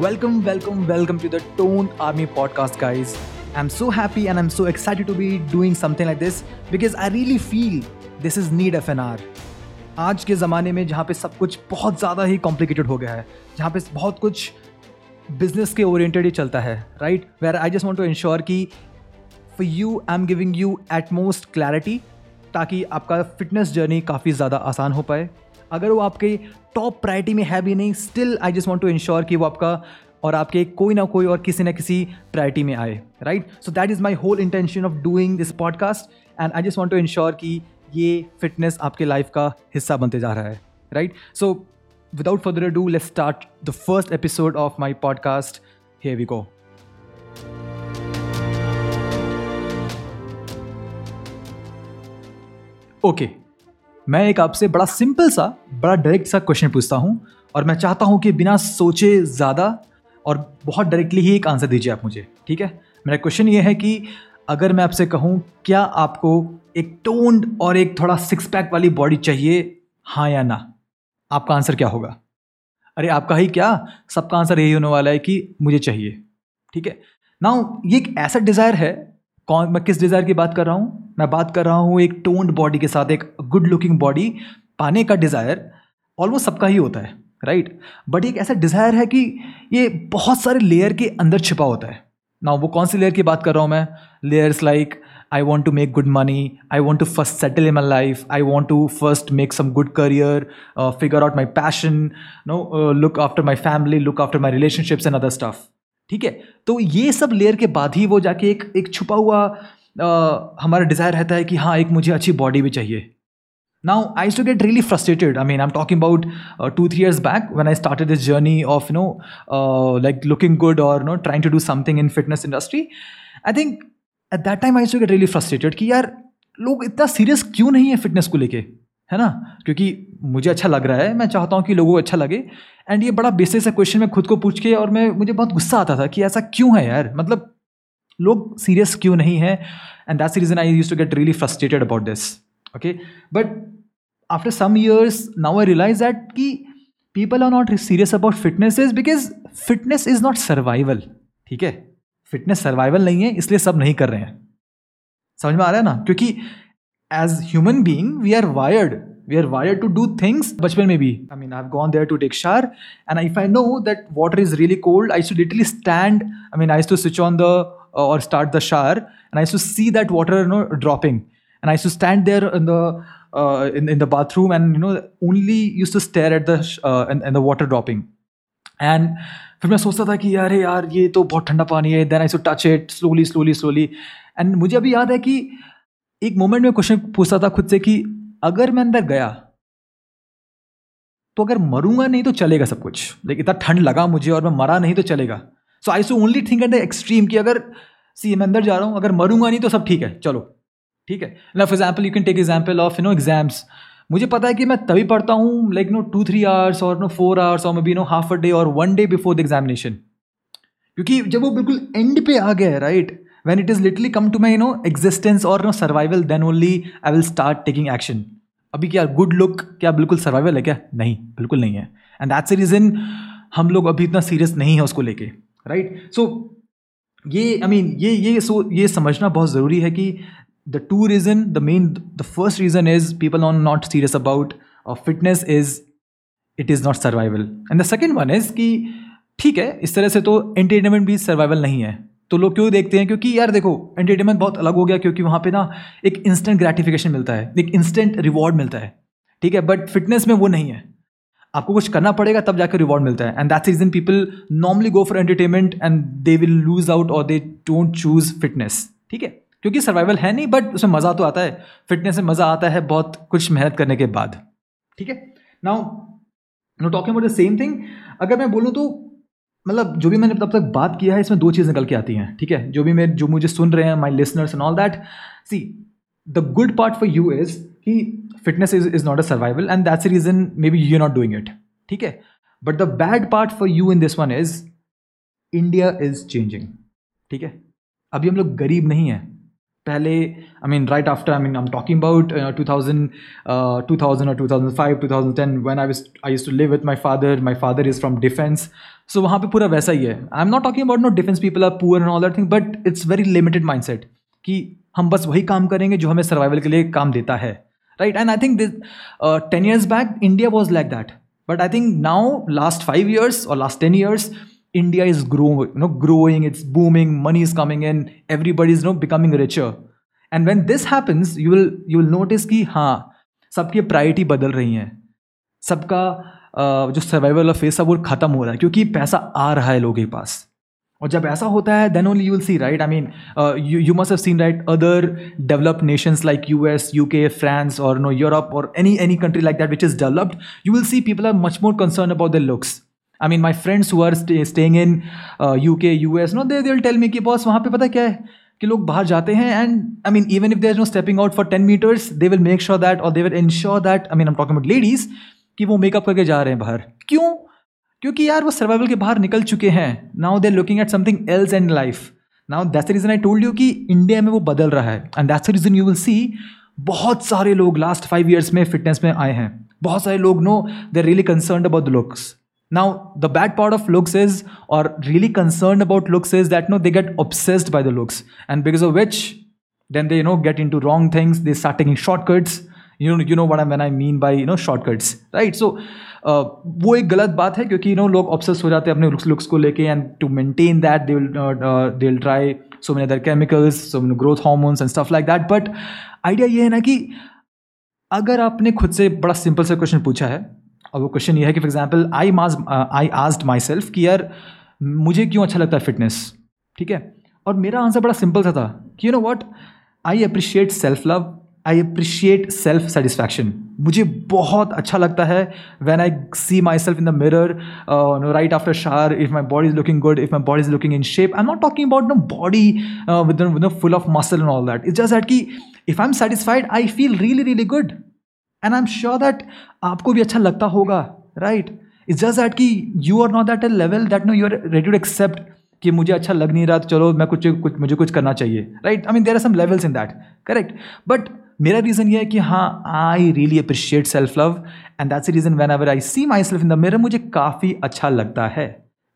Welcome welcome welcome to the tone army podcast guys I am so happy and I am so excited to be doing something like this because I really feel this is need of an hour आज के ज़माने में जहाँ पे सब कुछ बहुत ज़्यादा ही कॉम्प्लिकेटेड हो गया है, जहाँ पे बहुत कुछ बिज़नेस के ओरिएंटेड ही चलता है right where I just want to ensure कि for you I am giving you utmost clarity ताकि आपका फिटनेस जर्नी काफ़ी ज़्यादा आसान हो पाए। अगर वो आपके टॉप प्रायोरिटी में है भी नहीं still I just want to ensure कि वो आपका और आपके कोई ना कोई और किसी ना किसी प्रायोरिटी में आए right so that is my whole intention of doing this podcast and I just want to ensure कि ये फिटनेस आपके लाइफ का हिस्सा बनते जा रहा है right so without further do let start the first episode of my podcast here we go okay मैं एक आपसे बड़ा सिंपल सा, बड़ा डायरेक्ट सा क्वेश्चन पूछता हूँ और मैं चाहता हूँ कि बिना सोचे ज़्यादा और बहुत डायरेक्टली ही एक आंसर दीजिए आप मुझे, ठीक है? मेरा क्वेश्चन ये है कि अगर मैं आपसे कहूँ, क्या आपको एक टोन्ड और एक थोड़ा सिक्स पैक वाली बॉडी चाहिए हाँ या ना? आपका आंसर क्या होगा? अरे, आपका ही क्या? सबका आंसर यही होने वाला है कि मुझे चाहिए, ठीक है? ना ये एक ऐसा डिज़ायर है कौन, मैं किस डिज़ायर की बात कर रहा हूँ? मैं बात कर रहा हूँ एक टोन्ड बॉडी के साथ, एक गुड लुकिंग बॉडी पाने का डिज़ायर ऑलमोस्ट सबका ही होता है राइट बट एक ऐसा डिज़ायर है कि ये बहुत सारे लेयर के अंदर छिपा होता है। ना वो कौन सी लेयर की बात कर रहा हूँ मैं? Layers like I want to make good money I want to first settle in my life I want to first make some good career figure out my passion no look after my family look after my relationships and other stuff ठीक है? तो ये sub layer के बाद ही वो जाके एक एक छुपा हुआ हमारा डिज़ायर रहता है कि हाँ एक मुझे अच्छी बॉडी भी चाहिए। Now I too get really frustrated I mean I am talking about two three years back when I started this journey of no like looking good और no trying to do something in fitness industry I think at that time I too get really frustrated कि यार, लोग इतना serious क्यों नहीं है fitness को लेके? है ना? क्योंकि मुझे अच्छा लग रहा है, मैं चाहता हूँ कि लोगों को अच्छा लगे। एंड ये बड़ा बेसिस है क्वेश्चन मैं खुद को पूछ के और मैं, मुझे बहुत गुस्सा आता था कि ऐसा क्यों है यार? मतलब लोग सीरियस क्यों नहीं है? And that's reason I use to get really frustrated about this okay but after some years now I realize that कि people are not serious about fitness is because fitness is not survival ठीक है? Fitness survival नहीं है, इसलिए सब नहीं कर रहे हैं। समझ में आ रहा है ना? क्योंकि as human being we are wired we are wired to do things बचपन में भी I mean I gone there to take shower and if I know that water is really cold I to literally stand I mean I to switch on the और start the shower and I to see that water no dropping and I to stand there in the in, in the bathroom and you know only used to stare at the uh, and, and the water dropping and फिर मैं सोचता था कि अरे यार ये तो बहुत ठंडा पानी है then I so touch it slowly slowly slowly and मुझे अभी याद है कि एक मोमेंट में क्वेश्चन पूछता था खुद से कि अगर मैं अंदर गया तो अगर मरूँगा नहीं तो चलेगा सब कुछ। लाइक इतना ठंड लगा मुझे और मैं मरा नहीं तो चलेगा। So I so only think at the extreme कि अगर सी मैं अंदर जा रहा हूँ, अगर मरूँगा नहीं तो सब ठीक है, चलो, ठीक है। ना for example you can take example of you know exams मुझे पता है कि मैं तभी पढ़ता हूँ like no two three hours और नो फोर आवर्स और maybe no half a day और one day before the examination क्योंकि जब वो बिल्कुल एंड पे आ गया है right when it is literally come to my, you know, existence or no survival, then only i will start taking action. अभी क्या गुड लुक क्या बिल्कुल सर्वाइवल है क्या? नहीं, बिल्कुल नहीं है. एंड दैट्स रीज़न हम लोग अभी इतना सीरियस नहीं है उसको लेके राइट सो ये आई मीन ये ये सो ये समझना बहुत ज़रूरी है कि the two reason the main the first reason is people are not serious about fitness is it is not survival and the second one is कि, ठीक है, इस तरह से तो एंटरटेनमेंट भी सर्वाइवल नहीं है. तो लोग क्यों देखते हैं? क्योंकि यार देखो एंटरटेनमेंट बहुत अलग हो गया क्योंकि वहाँ पे ना एक इंस्टेंट ग्रेटिफिकेशन मिलता है, एक इंस्टेंट रिवॉर्ड मिलता है, ठीक है? बट फिटनेस में वो नहीं है। आपको कुछ करना पड़ेगा, तब जाकर रिवॉर्ड मिलता है। And that's reason people normally go for entertainment and they will lose out और दे डोंट चूज़ फिटनेस ठीक है? क्योंकि सर्वाइवल है नहीं बट उसमें मज़ा तो आता है। फिटनेस में मज़ा आता है बहुत कुछ मेहनत करने के बाद, ठीक है? Now no talking about the same thing अगर मैं बोलूँ तो मतलब जो भी मैंने तब तक बात किया है, इसमें दो चीज़ निकल के आती हैं, ठीक है? जो भी मैं, जो मुझे सुन रहे हैं my listeners and all that see the good part for you is कि fitness is is not a survival and that's reason maybe you not doing it ठीक है? But the bad part for you in this one is India is changing ठीक है? अभी हम लोग गरीब नहीं हैं। पहले I mean right after I mean I am talking about two thousand two thousand और two thousand five two thousand ten when I I use to live with my father my father is from defence so वहाँ पे पूरा वैसा ही है। I am not talking about no defence people are poor and all that thing but it's very limited mindset कि हम बस वही काम करेंगे जो हमें सर्वाइवल के लिए काम देता है। Right and I think this ten years back India was like that but I think now last five years और last ten years India is grow no growing it's booming money is coming coming in, everybody is you know, becoming richer. And when this happens, you will notice कि हाँ सबकी priority बदल रही हैं। सबका जो survival of face है, वो ख़त्म हो रहा है, क्योंकि पैसा आ रहा है लोगों के पास। और जब ऐसा होता है then only you will see right I mean you must have seen right other developed nations like U S U K France और नो यूरोप और any any country like that which is developed you will see people are much more concern about the looks I mean my friends who are staying in U K U S no they will tell me कि boss वहाँ पे पता क्या है? कि लोग बाहर जाते हैं and I mean even if they're no stepping out for ten meters they will make sure that और they will ensure that I mean am talking about ladies कि वो मेकअप करके जा रहे हैं बाहर। क्यों? क्योंकि यार वो सर्वाइवल के बाहर निकल चुके हैं। Now they're looking at something else and life now that's the reason I told you कि इंडिया में वो बदल रहा है। And that's the reason you will see बहुत सारे लोग लास्ट फाइव ईयर्स में फिटनेस में आए हैं। बहुत सारे लोग no they really concern about the looks now the bad part of looks is और really concern about looks is that no they get obsessed by the looks and because of which then they you know get into wrong things they start taking shortcuts you know what I when I mean by you know shortcuts, right? So uh, वो एक गलत बात है क्योंकि you no लोग obsess हो जाते हैं अपने लुक्स लुक्स को लेके and to maintain that they they will try so many other chemicals so many growth hormones and stuff like that but idea ये है ना कि अगर आपने खुद से बड़ा सिंपल सा क्वेश्चन पूछा है और वो क्वेश्चन ये है कि फॉर एग्ज़ाम्पल आई माज आई आस्ड माई सेल्फ कि यार मुझे क्यों अच्छा लगता है फिटनेस ठीक है? और मेरा आंसर बड़ा सिंपल सा था कि you know what I appreciate self love I appreciate self satisfaction मुझे बहुत अच्छा लगता है when I see myself in the mirror right after शार if my body is looking good if my body is looking in shape I am not talking about no body with with full of muscle and all that it's just that कि if I am satisfied I feel really really good and I am sure that आपको भी अच्छा लगता होगा right it's just that कि you are not that a level that no you are ready to accept कि मुझे अच्छा लग नहीं रहा तो चलो मैं कुछ कुछ, मुझे कुछ करना चाहिए right I mean there are some levels in that correct but मेरा रीज़न ये है कि हाँ I really appreciate self love and that's reason whenever I see myself in the मेरे मुझे काफ़ी अच्छा लगता है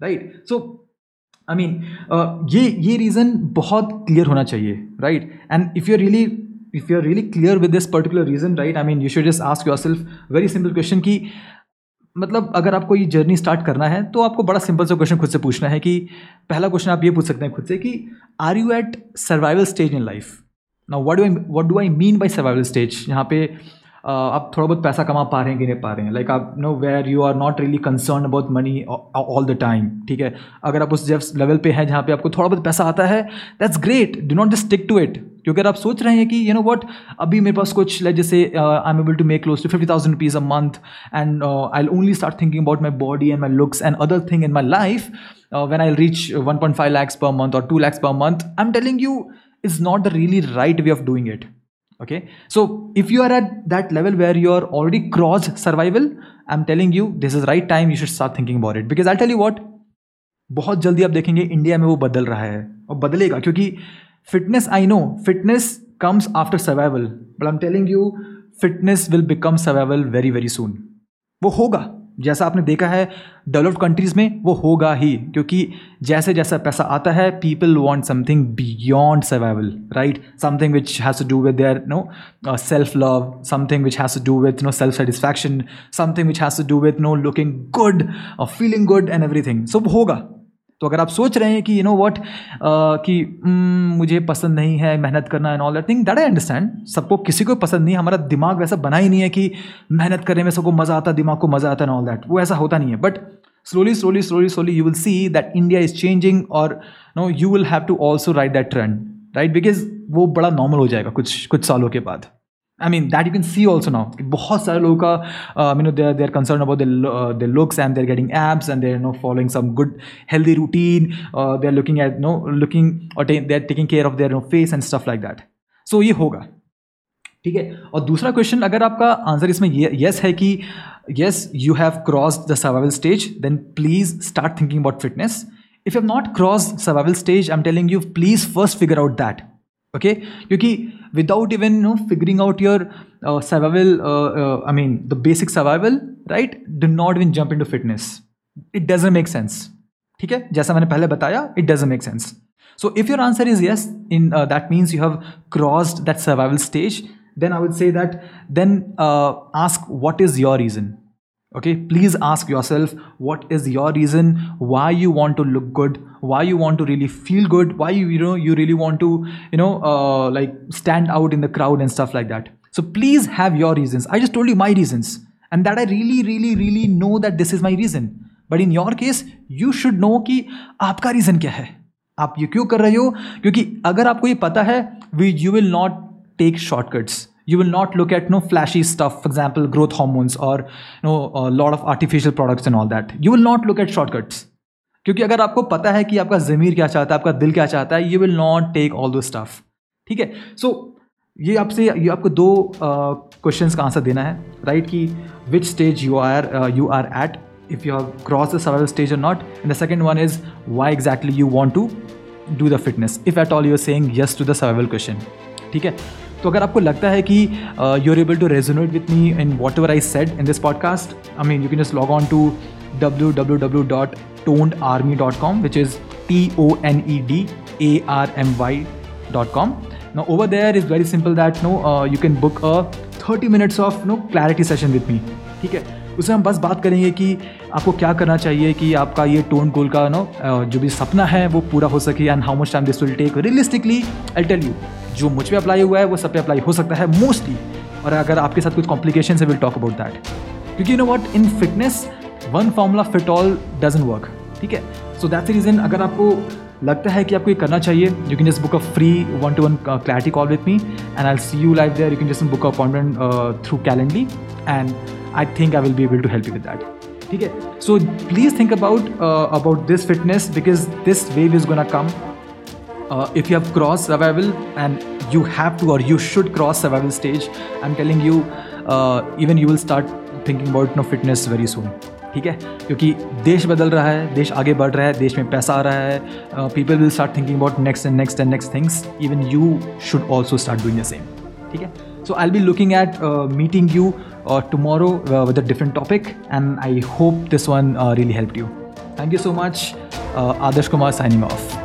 राइट सो आई मीन ये ये रीज़न बहुत क्लियर होना चाहिए right and if you really if you're really clear with this particular reason, right, i mean, you should just ask yourself very simple question कि मतलब अगर आपको ये जर्नी स्टार्ट करना है तो आपको बड़ा सिंपल सा क्वेश्चन खुद से पूछना है कि, पहला क्वेश्चन आप ये पूछ सकते हैं खुद से कि are you at survival stage in life ना what do I what do I mean by survival stage यहाँ पे आप थोड़ा बहुत पैसा कमा पा रहे हैं कि नहीं पा रहे हैं? लाइक आप no where you are not really concern about money all the time ठीक है? अगर आप उस जब लेवल पे हैं जहाँ पे आपको थोड़ा बहुत पैसा आता है that's great do not just stick to it क्योंकि अगर आप सोच रहे हैं कि यू नो वट अभी मेरे पास कुछ लाइक जैसे I am able to make close to fifty thousand rupees a month and I only start thinking about my body and my looks and other thing in my life when I'll reach 1.5 lakhs per month or 2 lakhs per month, I'm telling you, it's not the really right way of doing it. Okay, so if you are at that level where you are already crossed survival, I'm telling you, this is right time you should start thinking about it. Because I'll tell you what, बहुत जल्दी आप देखेंगे India में वो बदल रहा है और बदलेगा क्योंकि fitness i know fitness comes after survival but i'm telling you fitness will become survival very very soon वो होगा जैसा आपने देखा है डेवलप्ड कंट्रीज़ में वो होगा ही, क्योंकि जैसे जैसा पैसा आता है people want something beyond survival right something which has to do with their no self love something which has to do with no self satisfaction something which has to do with no looking good feeling good and everything so होगा। तो अगर आप सोच रहे हैं कि you know what कि mm, मुझे पसंद नहीं है मेहनत करना and all that thing that I understand सबको किसी को पसंद नहीं हमारा दिमाग वैसा बना ही नहीं है कि मेहनत करने में सबको मज़ा आता दिमाग को मज़ा आता एंड ऑल दैट वो ऐसा होता नहीं है। But slowly slowly slowly slowly you will see that India is changing और no you will have to also right that trend right because वो बड़ा नॉर्मल हो जाएगा कुछ कुछ सालों के बाद। I mean that you can see also now. बहुत सारे लोगों का you know they are they are concerned about their uh, their looks and they're getting abs and they're you know following some good healthy routine. Uh, they're looking at you know looking or they're taking care of their you know, face and stuff like that. So ये होगा ठीक है और दूसरा question अगर आपका answer इसमें ये यस है कि yes you have cross the survival stage then please start thinking about fitness if you have not cross survival stage I am telling you please first figure out that okay क्योंकि without even you know figuring out your uh, survival uh, uh, i mean the basic survival right do not even jump into fitness it doesn't make sense ठीक है जैसा मैंने पहले बताया it doesn't make sense So if your answer is yes, in uh, that means you have crossed that survival stage. Then I would say that then uh, ask what is your reason. Okay, please ask yourself what is your reason why you want to look good, why you want to really feel good, why you you know you really want to you know uh, like stand out in the crowd and stuff like that. So please have your reasons. I just told you my reasons, and that I really really really know that this is my reason. But in your case, you should know कि आपका reason क्या है आप ये क्यों कर रहे हो क्योंकि अगर आपको ये पता है we you will not take shortcuts you will not look at you no know, flashy stuff for example growth hormones or you know a lot of artificial products and all that. You will not look at shortcuts. क्योंकि अगर आपको पता है कि आपका जमीर क्या चाहता है आपका दिल क्या चाहता है you will not take all those stuff ठीक है? सो ये आपसे ये आपको दो क्वेश्चन uh, का आंसर देना है राइट right? कि which stage you are you are at if you have cross the survival stage और not and the second one is why exactly you want to do the fitness if at all your are saying yes to the survival question ठीक है? तो अगर आपको लगता है कि you are able to resonate with me in whatever I set in this podcast I mean you can just log on to W W W dot toned army dot com which is T O N E D A R M Y dot com over there is very simple that no uh, you can book a 30 minutes of no clarity session with me. ठीक है उसमें हम बस बात करेंगे कि आपको क्या करना चाहिए कि आपका ये टोन गोल का, नो जो भी सपना है वो पूरा हो सके and how much time this will take realistically I tell you जो मुझ पर अप्लाई हुआ है, वो सब पे अप्लाई हो सकता है मोस्टली और अगर आपके साथ कुछ कॉम्प्लिकेशन है विल टॉक अबाउट दैट क्योंकि you know what in fitness one formula fit all doesn't work ठीक है? सो दैट्स रीज़न अगर आपको लगता है कि आपको ये करना चाहिए you can just book a free one to one clarity call with me and I see you live there you can just book appointment through Calendly and I think I will be able to help you with that ठीक है so please think about about this fitness because this wave is gonna come if you have cross survival and you have to और you should cross survival stage I am telling you even you will start thinking about no fitness very soon ठीक है क्योंकि देश बदल रहा है देश आगे बढ़ रहा है देश में पैसा आ रहा है people will start thinking about next and next and next things even you should also start doing the same ठीक है So I'll be looking at uh, meeting you uh, tomorrow uh, with a different topic, and I hope this one uh, really helped you. Thank you so much. Uh, Kumar signing off.